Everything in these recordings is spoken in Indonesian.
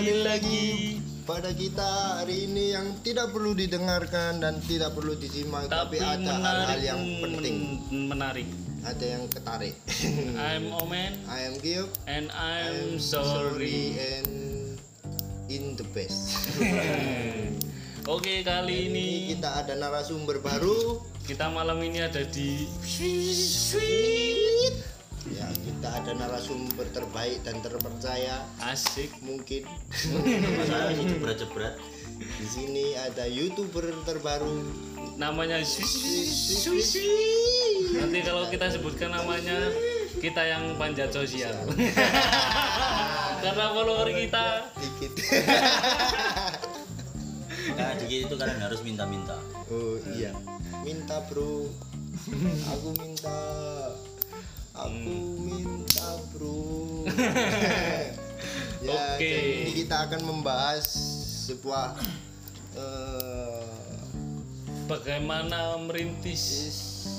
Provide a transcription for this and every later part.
kembali lagi pada kita hari ini yang tidak perlu didengarkan dan tidak perlu disimak tapi, ada hal-hal yang penting. menarik. Ada yang ketarik. I'm Omen. I am and I'm I'm sorry and in the best. Oke kali ini kita ada narasumber baru. Kita malam ini ada di ya kita ada narasumber terbaik dan terpercaya. Asik. Mungkin. Saya ini jebret-jebret. Di sini ada youtuber terbaru. Namanya nanti kalau kita sebutkan namanya kita yang panjat sosial. Karena follower kita. dikit. Nah dikit itu kalian harus minta-minta. Oh iya. Minta bro. Aku minta aku minta bro. Ya Oke. jadi ini kita akan membahas sebuah eh, bagaimana merintis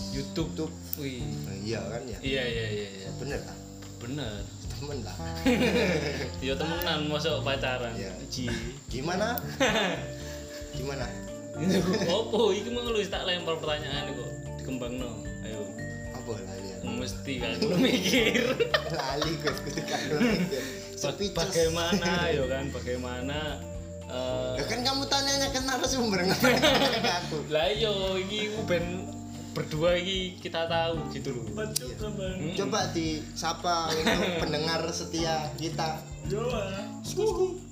YouTube. YouTube. Wih. iya kan ya? Iya iya iya iya. Bener lah. Bener. Temen lah. Ya temenan masuk pacaran. Iya. Ji. gimana? Gimana? Opo, iki mau lu tak lempar pertanyaan kok. Dikembang no. Ayo, apa lah ya mesti kan lu mikir. lali gue kudu kan Speechless. bagaimana yo kan bagaimana eh Ya kan kamu tanyanya ke narasumber aku lah yo iki ku ben berdua iki kita tahu gitu loh. Mm. coba disapa untuk pendengar setia kita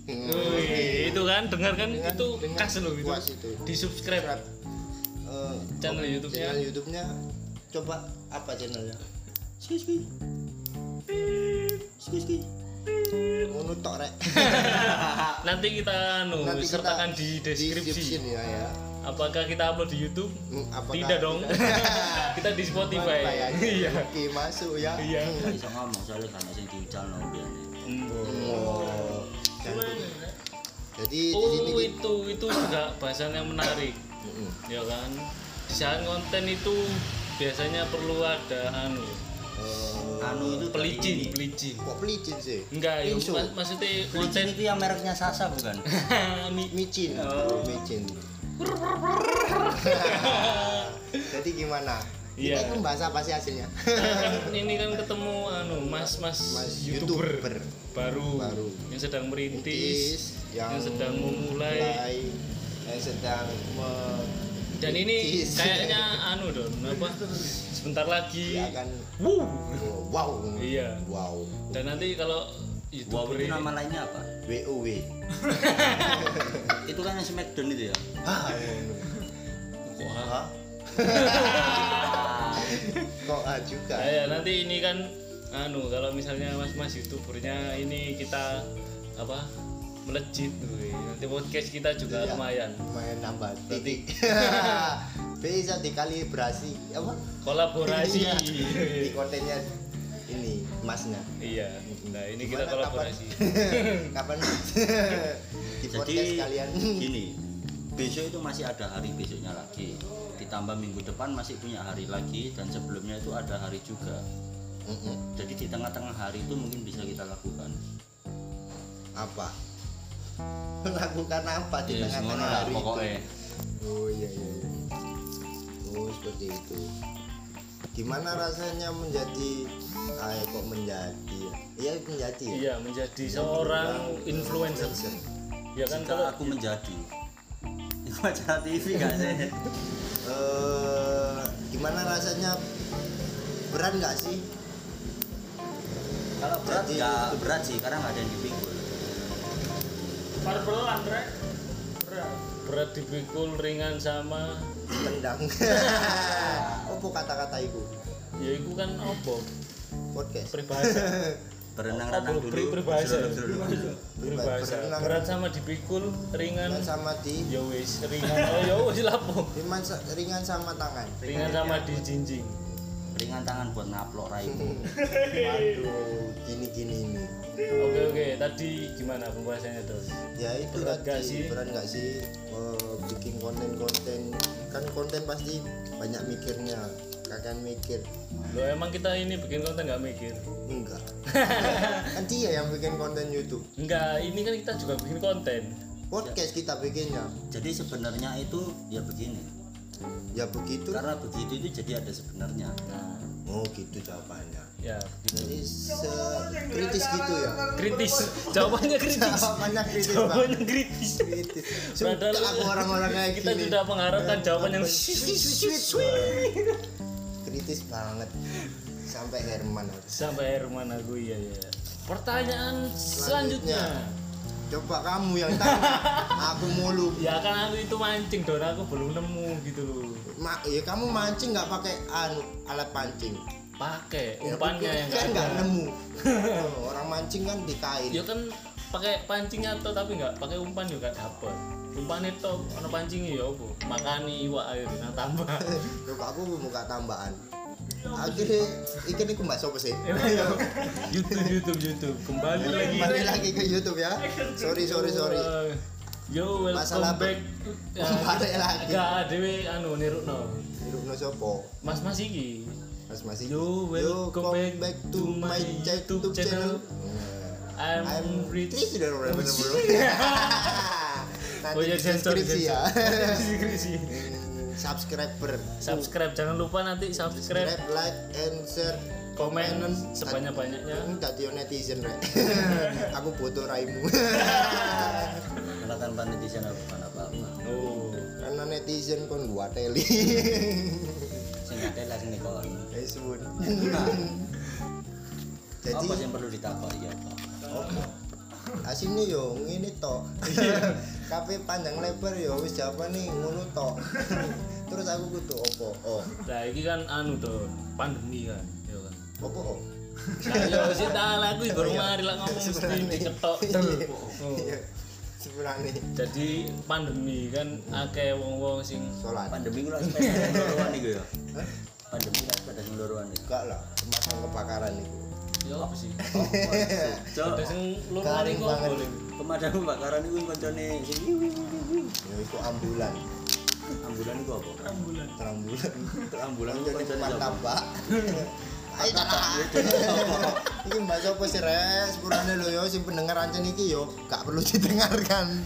Wih, itu kan dengar kan Dengan- itu dengan khas loh itu. puas itu. Di subscribe Eh, Channel YouTube-nya. channel YouTube-nya coba apa channelnya Ngono tok rek. nanti kita anu Nanti kita sertakan di deskripsi. description ya ya. Apakah kita upload di YouTube? Hmm, apakah Tidak dong. kita di Spotify. Spotify aja. Iya. Oke, masuk ya. Iya. nggak bisa ngomong soalnya karena sing Oh. gantung. Jadi di Oh sini kita- itu itu juga bahasan yang menarik, Mm-mm. ya kan? Desain konten itu biasanya perlu ada anu Eh, anu itu pelicin, ini. pelicin. kok pelicin sih? Enggak, ya, mak- maksudnya pelicin konten itu yang mereknya Sasa bukan Mi- micin, Oh. micin. Jadi gimana? Iya. Kita membahas apa sih hasilnya? kan ini kan ketemu anu mas-mas Mas youtuber, YouTuber. baru, Baru. yang sedang merintis, yang, yang sedang memulai mulai, yang sedang me- dan ini kayaknya anu don. Apa? Sebentar lagi. Ya kan Wuh. wow. Iya. wow. Dan nanti kalau wow itu ini nama lainnya apa? Wow itu kan yang Smackdown itu ya? Hah, kok ah? Hah? kok ah juga? Nah, ya nanti ini kan anu kalau misalnya mas-mas youtubernya ini kita apa melejit wih. nanti podcast kita juga Iya. lumayan. lumayan nambah titik bisa dikalibrasi apa? Kolaborasi. Iya. di kontennya ini masnya. Iya nah ini kita Gimana, kolaborasi. Kapan? Di podcast jadi kalian. gini besok itu masih ada hari besoknya lagi. Ditambah minggu depan masih punya hari lagi dan sebelumnya itu ada hari juga. Mm-mm. jadi di tengah-tengah hari itu mungkin bisa kita lakukan. Apa melakukan apa di Ya, tengah-tengah hari pokoknya. itu oh iya iya iya. oh seperti itu. Gimana rasanya menjadi ah kok menjadi ya? Iya menjadi ya? Iya menjadi seorang influencer. ya kan jika kalau aku menjadi. Itu acara TV gak sih? Eh gimana rasanya? Berat nggak sih? Kalau berat Jadi- ya berat sih. Karena nggak ada yang dipikul Parbelan, Rek. Berat. Berat dipikul ringan sama tendang apa kata-kata itu ya itu kan apa? podcast Peribahasa. berenang-renang dulu. Berenang. Berat sama dipikul, ringan sama di ya wis, ringan. Oh ya wis lapo. ringan, sa- ringan sama tangan Ringan sama dijinjing. ringan tangan buat ngaplok raimu waduh gini gini ini Oke oke, tadi gimana pembahasannya terus? ya itu Berat nggak sih? berat nggak sih? Eh, bikin konten-konten. Kan konten pasti banyak mikirnya. Akan mikir. Lo emang kita ini bikin konten nggak mikir? Enggak. Kan dia yang bikin konten YouTube. Enggak, ini kan kita juga bikin konten. Podcast kita bikinnya jadi sebenarnya itu ya begini. Ya begitu. Karena begitu itu jadi ada sebenarnya. Nah. Oh gitu jawabannya ya gitu. Jadi kritis gitu ya? Kritis. Jawabannya kritis. Jawabannya kritis jawabannya kritis. Kritis. Padahal aku orang-orang kayak kita gini. sudah mengharapkan jawaban yang kritis banget. Sampai Herman aku. sampai Herman aku iya ya pertanyaan selanjutnya. coba kamu yang tanya. Aku mulu ya kan aku itu mancing don aku belum nemu gitu loh. Ma ya kamu mancing nggak pakai anu alat pancing pakai Ya, umpannya yang kan nggak nemu. Orang mancing kan di kain ya kan pakai pancing atau tapi nggak pakai umpan juga dapet. Umpan itu ono pancingnya ya apa? Makani iwak air nah tambah. Coba aku buka tambahan? Akhirnya ikan itu mbak sopo sih? YouTube YouTube YouTube. Kembali lagi. kembali lagi ke YouTube ya. Sorry sorry sorry. Yo welcome Masalah back. Ya, Balik lagi. gak dewe anu nirukno. Hirupno sopo mas mas iki Mas Mas Yo, welcome back to my YouTube channel. I'm, I'm rich. Bener bener oh ya sensor deskripsi ya. deskripsi Hmm, subscriber. Subscribe. Jangan lupa nanti subscribe. Subscribe like and share. Komen sebanyak banyaknya Hmm, tadi netizen rek. Aku butuh raimu. Karena tanpa netizen aku bukan apa-apa. Oh. Karena netizen kon dua teli ada lah sing kon Eh, sun. Nah, jadi apa yang perlu ditakok ya apa? Opo asine yo ngene tok. Kafe panjang lebar yo wis jawabane ngono tok. Terus aku kudu opo? Oh. Nah ini kan anu tuh pandemi kan ya kan. Opo oh? Nah yo sih tak aku baru mari lah ngomong mesti diketok iya sebenarnya. Jadi pandemi kan akeh wong-wong sing sholat. Pandemi ku lak sepeda loroan iku ya? Pandemi lak sepeda loroan iku. Enggak lah kemasan kebakaran itu ya apa sih? Cok, ada sing iku banget. boleh? Pemadam kebakaran iku koncone sing ya itu ambulan. Ambulan iku apa? Ambulan. Terambulan ambulan iku Koncone pak Ayo cakap. Iki mbak sopo sih res, sepurane lho yo sing pendengar ancen iki yo gak perlu didengarkan.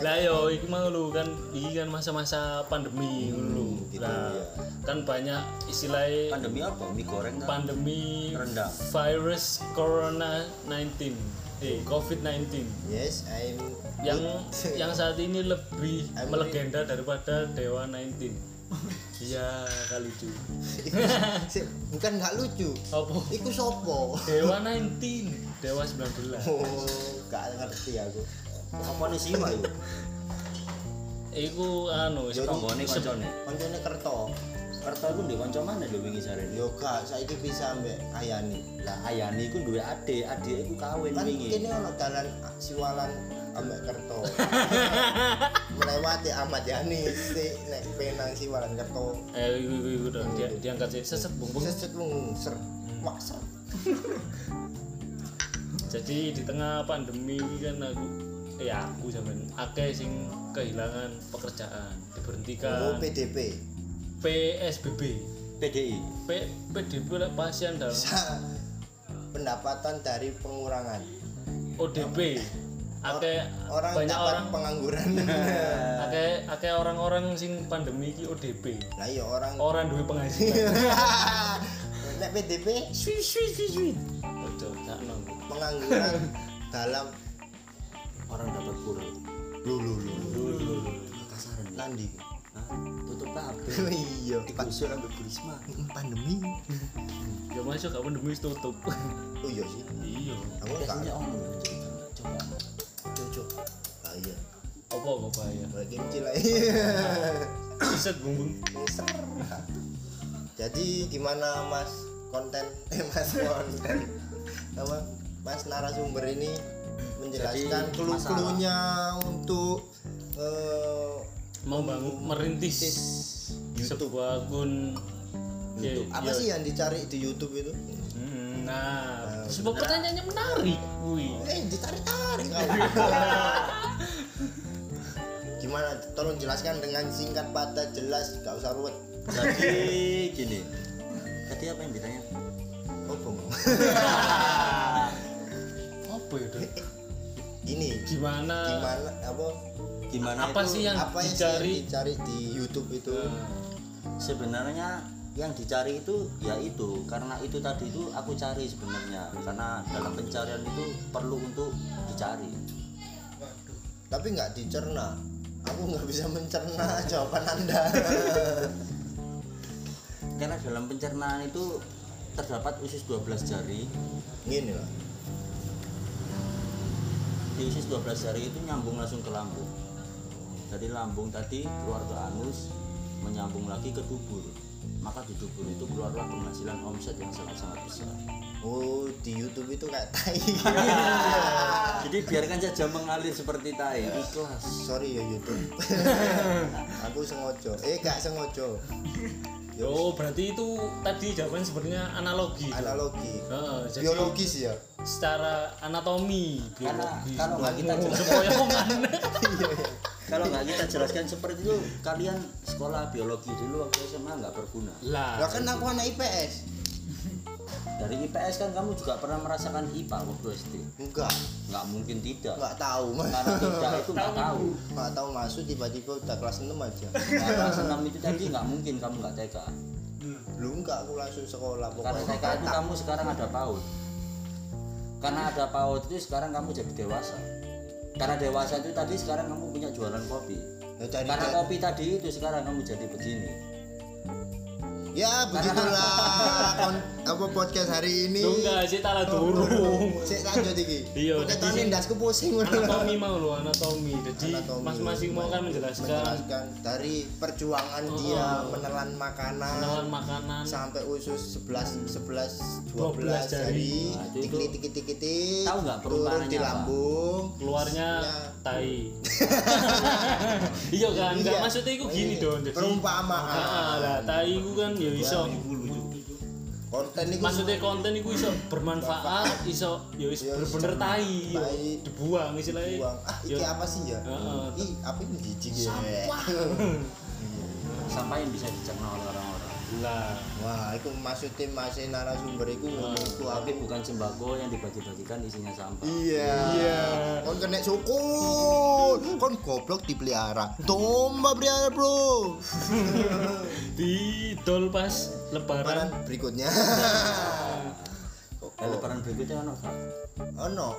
Lah yo iki mau lu kan iki kan masa-masa pandemi dulu gitu, lah iya. kan banyak istilahnya pandemi apa? Mie goreng ta? Pandemi Rendang. virus corona 19 eh covid 19 Yes, I'm yang yang saat ini lebih I'm melegenda daripada dewa 19 iya itu Sik, bukan nggak lucu. apa Iku sopo? dewa 19 dewa 19 Oh, gak ngerti aku. apa nih sih iku Iku anu Yo, tanggane koncone Koncone kerto. kerta iku ndek kanca mana lho wingi sarene Yo gak saiki bisa mbek Ayani. lah ayane iku duwe adik adik iku kawin Kan wingi kene ono dalan siwalan ambek kerto. Melewati Ahmad Yani sik nek penang siwalan kerto. eh iku iku iku dong dia diangkat sih seset bung bung Seset mung ser. Ser. jadi di tengah pandemi kan aku ya aku zaman akeh sing kehilangan pekerjaan Oh, diberhentikan PDP. PSBB PDI P PDB lah pasien dalam pendapatan dari pengurangan. ODP akeh Orang banyak dapat orang. pengangguran. akeh akeh orang-orang sing pandemi iki ODP Lah iya orang orang duwe penghasilan. Nek PDP swi swi swi swi ojo gak nang pengangguran dalam orang dapat pura. Lu lu lu kasaran. Ya nandi Hah? tutup kabeh. Oh iya. Pak digusur ambek Bu Risma pandemi. Ya masuk gak pandemi tutup. Oh iya sih. Iya. Aku gak cocok. Ah iya apa apa bahaya? Balik kimchi lah. Iset bung bung. Ser. jadi gimana mas konten? Eh mas konten. Apa? Mas narasumber ini menjelaskan clue-cluenya untuk eh, mau bangun merintis YouTube. sebuah akun. Ya, YouTube. apa ya. sih yang dicari di YouTube itu? Hmm, nah sebuah pertanyaannya menarik wih. Eh ditarik-tarik gimana? Tolong jelaskan dengan singkat padat jelas. Gak usah ruwet. Jadi gini. Tadi apa yang ditanya? Oh apa ya Don? ini. Gimana? Gimana? Apa? Gimana apa itu? sih yang apa yang dicari? dicari di YouTube itu? Sebenarnya yang dicari itu ya itu karena itu tadi itu aku cari sebenarnya. Karena dalam pencarian itu perlu untuk dicari. Tapi nggak dicerna. Aku nggak bisa mencerna jawaban anda. Karena dalam pencernaan itu terdapat usus 12 jari. Gini lah. Di usus 12 jari itu nyambung langsung ke lambung. Dari lambung tadi keluar ke anus menyambung lagi ke dubur maka di dubur itu keluarlah penghasilan omset yang sangat-sangat besar. Oh di YouTube itu kayak tai. Jadi biarkan saja mengalir seperti tai. Ikhlas. Sorry ya YouTube. Aku sengojo eh gak sengojo oh berarti itu tadi jawaban sebenarnya analogi analogi. Jadi biologis ya? secara anatomi karena biologi kalau nggak kita jelaskan Sempoyongan. kalau nggak kita jelaskan seperti itu kalian sekolah biologi dulu waktu SMA nggak berguna. Lah kan aku anak IPS dari IPS kan kamu juga pernah merasakan IPA waktu SD enggak. Nggak mungkin tidak. Enggak tahu mas. Karena tidak itu nggak tahu. nggak tahu masuk tiba-tiba udah kelas 6 aja. Nah, kelas 6 itu tadi nggak mungkin kamu nggak TK lu enggak aku langsung sekolah. Karena TK itu kamu sekarang ada PAUD. Karena ada PAUD itu sekarang kamu jadi dewasa karena dewasa itu tadi sekarang kamu punya jualan kopi. Ya, karena kopi tadi itu sekarang kamu jadi begini. Ya begitulah apa podcast hari ini? Lu enggak sih talah durung. Sik lanjut iki. Iya, sing- ndasku pusing ngono. anatomi mau lo anatomi jadi masing-masing mau kan menjelaskan. Menjelaskan dari perjuangan dia menelan makanan menelan makanan. sampai usus 11 11 12 12 jari dikit Tahu nggak turun perumpamannya di lambung. Keluarnya Ya. tai. Iya kan enggak Iya. maksudnya itu gini Iya. dong perumpamaan. Ah, lah tai itu kan ya iso konten itu maksudnya konten itu iso bermanfaat iso ya wis Ya, wis bener-bener tai ya. dibuang istilahnya. Buang ah Ya. iki apa sih ya? Heeh. ih apa ini jijik ya? Sampah. Yang bisa dicerna oleh orang-orang lah wah itu maksudnya masih narasumber itu ngomong itu tapi bukan sembako yang dibagi-bagikan isinya sampah Iya. Iya. Kon kena suku. Kon goblok dipelihara. Domba pelihara, Bro. di dol pas lebaran Lebaran berikutnya. dan lebaran berikutnya kan apa? Ono.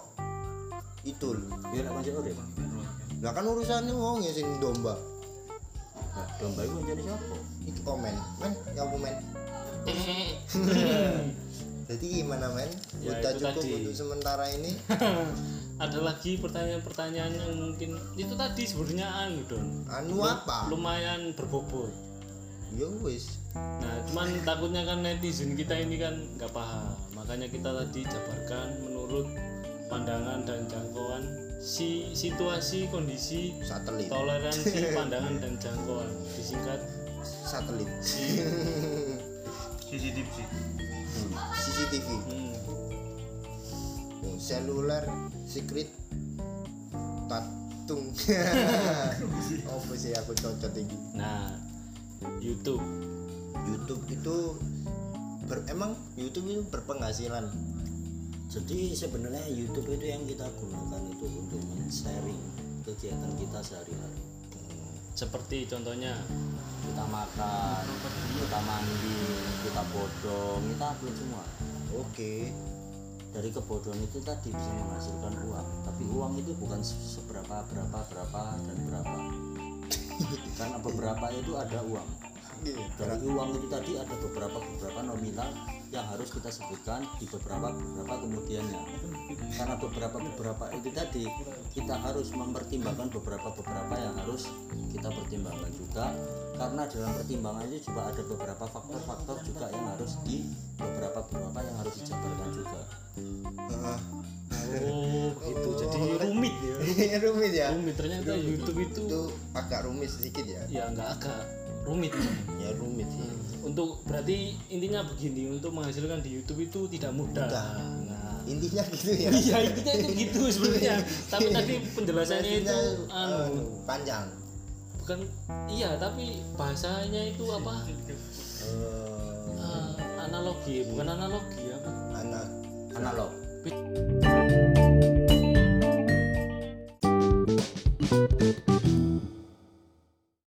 Itu. biar apa aja urip Lah kan urusannya wong ya sing domba. Domba itu jadi siapa? Iki komen. Men, apa men? Jadi gimana men? Ya, Udah itu cukup tadi. untuk sementara ini. ada lagi pertanyaan-pertanyaan yang mungkin itu tadi sebenarnya anu don Anu apa? lumayan berbobot Ya wis. nah cuman takutnya kan netizen kita ini kan nggak paham makanya kita tadi jabarkan menurut pandangan dan jangkauan si situasi kondisi Satelit. toleransi pandangan dan jangkauan disingkat Satelit. si CCTV. hmm, Oh, Seluler secret tatung. Apa sih aku cocok tinggi? nah YouTube YouTube itu ber- emang YouTube itu berpenghasilan jadi sebenarnya YouTube itu yang kita gunakan itu untuk men-sharing kegiatan kita sehari-hari. Seperti contohnya kita makan kita mandi kita bodong kita upload semua. Oke. Dari kebodohan itu tadi bisa menghasilkan uang. Tapi uang itu bukan se- seberapa berapa berapa dan berapa. Karena beberapa itu ada uang dari uang itu tadi ada beberapa beberapa nominal yang harus kita sebutkan di beberapa beberapa kemudiannya karena beberapa beberapa itu tadi kita harus mempertimbangkan beberapa beberapa yang harus kita pertimbangkan juga. Karena dalam pertimbangan itu juga ada beberapa faktor-faktor juga yang harus di beberapa beberapa yang harus dijabarkan juga. Oh gitu. Jadi rumit ya? Rumit ya? Rumit ternyata YouTube itu itu agak rumit sedikit ya. Ya nggak agak rumit. Ya rumit sih. Untuk berarti intinya begini untuk menghasilkan di YouTube itu tidak mudah. Nah, intinya gitu ya. Iya intinya itu gitu sebenarnya. Tapi tadi penjelasannya itu Intinya, anu. anu, panjang. Bukan iya tapi bahasanya itu apa? Eh, Eh, analogi analogi bukan analogi apa? Anak analog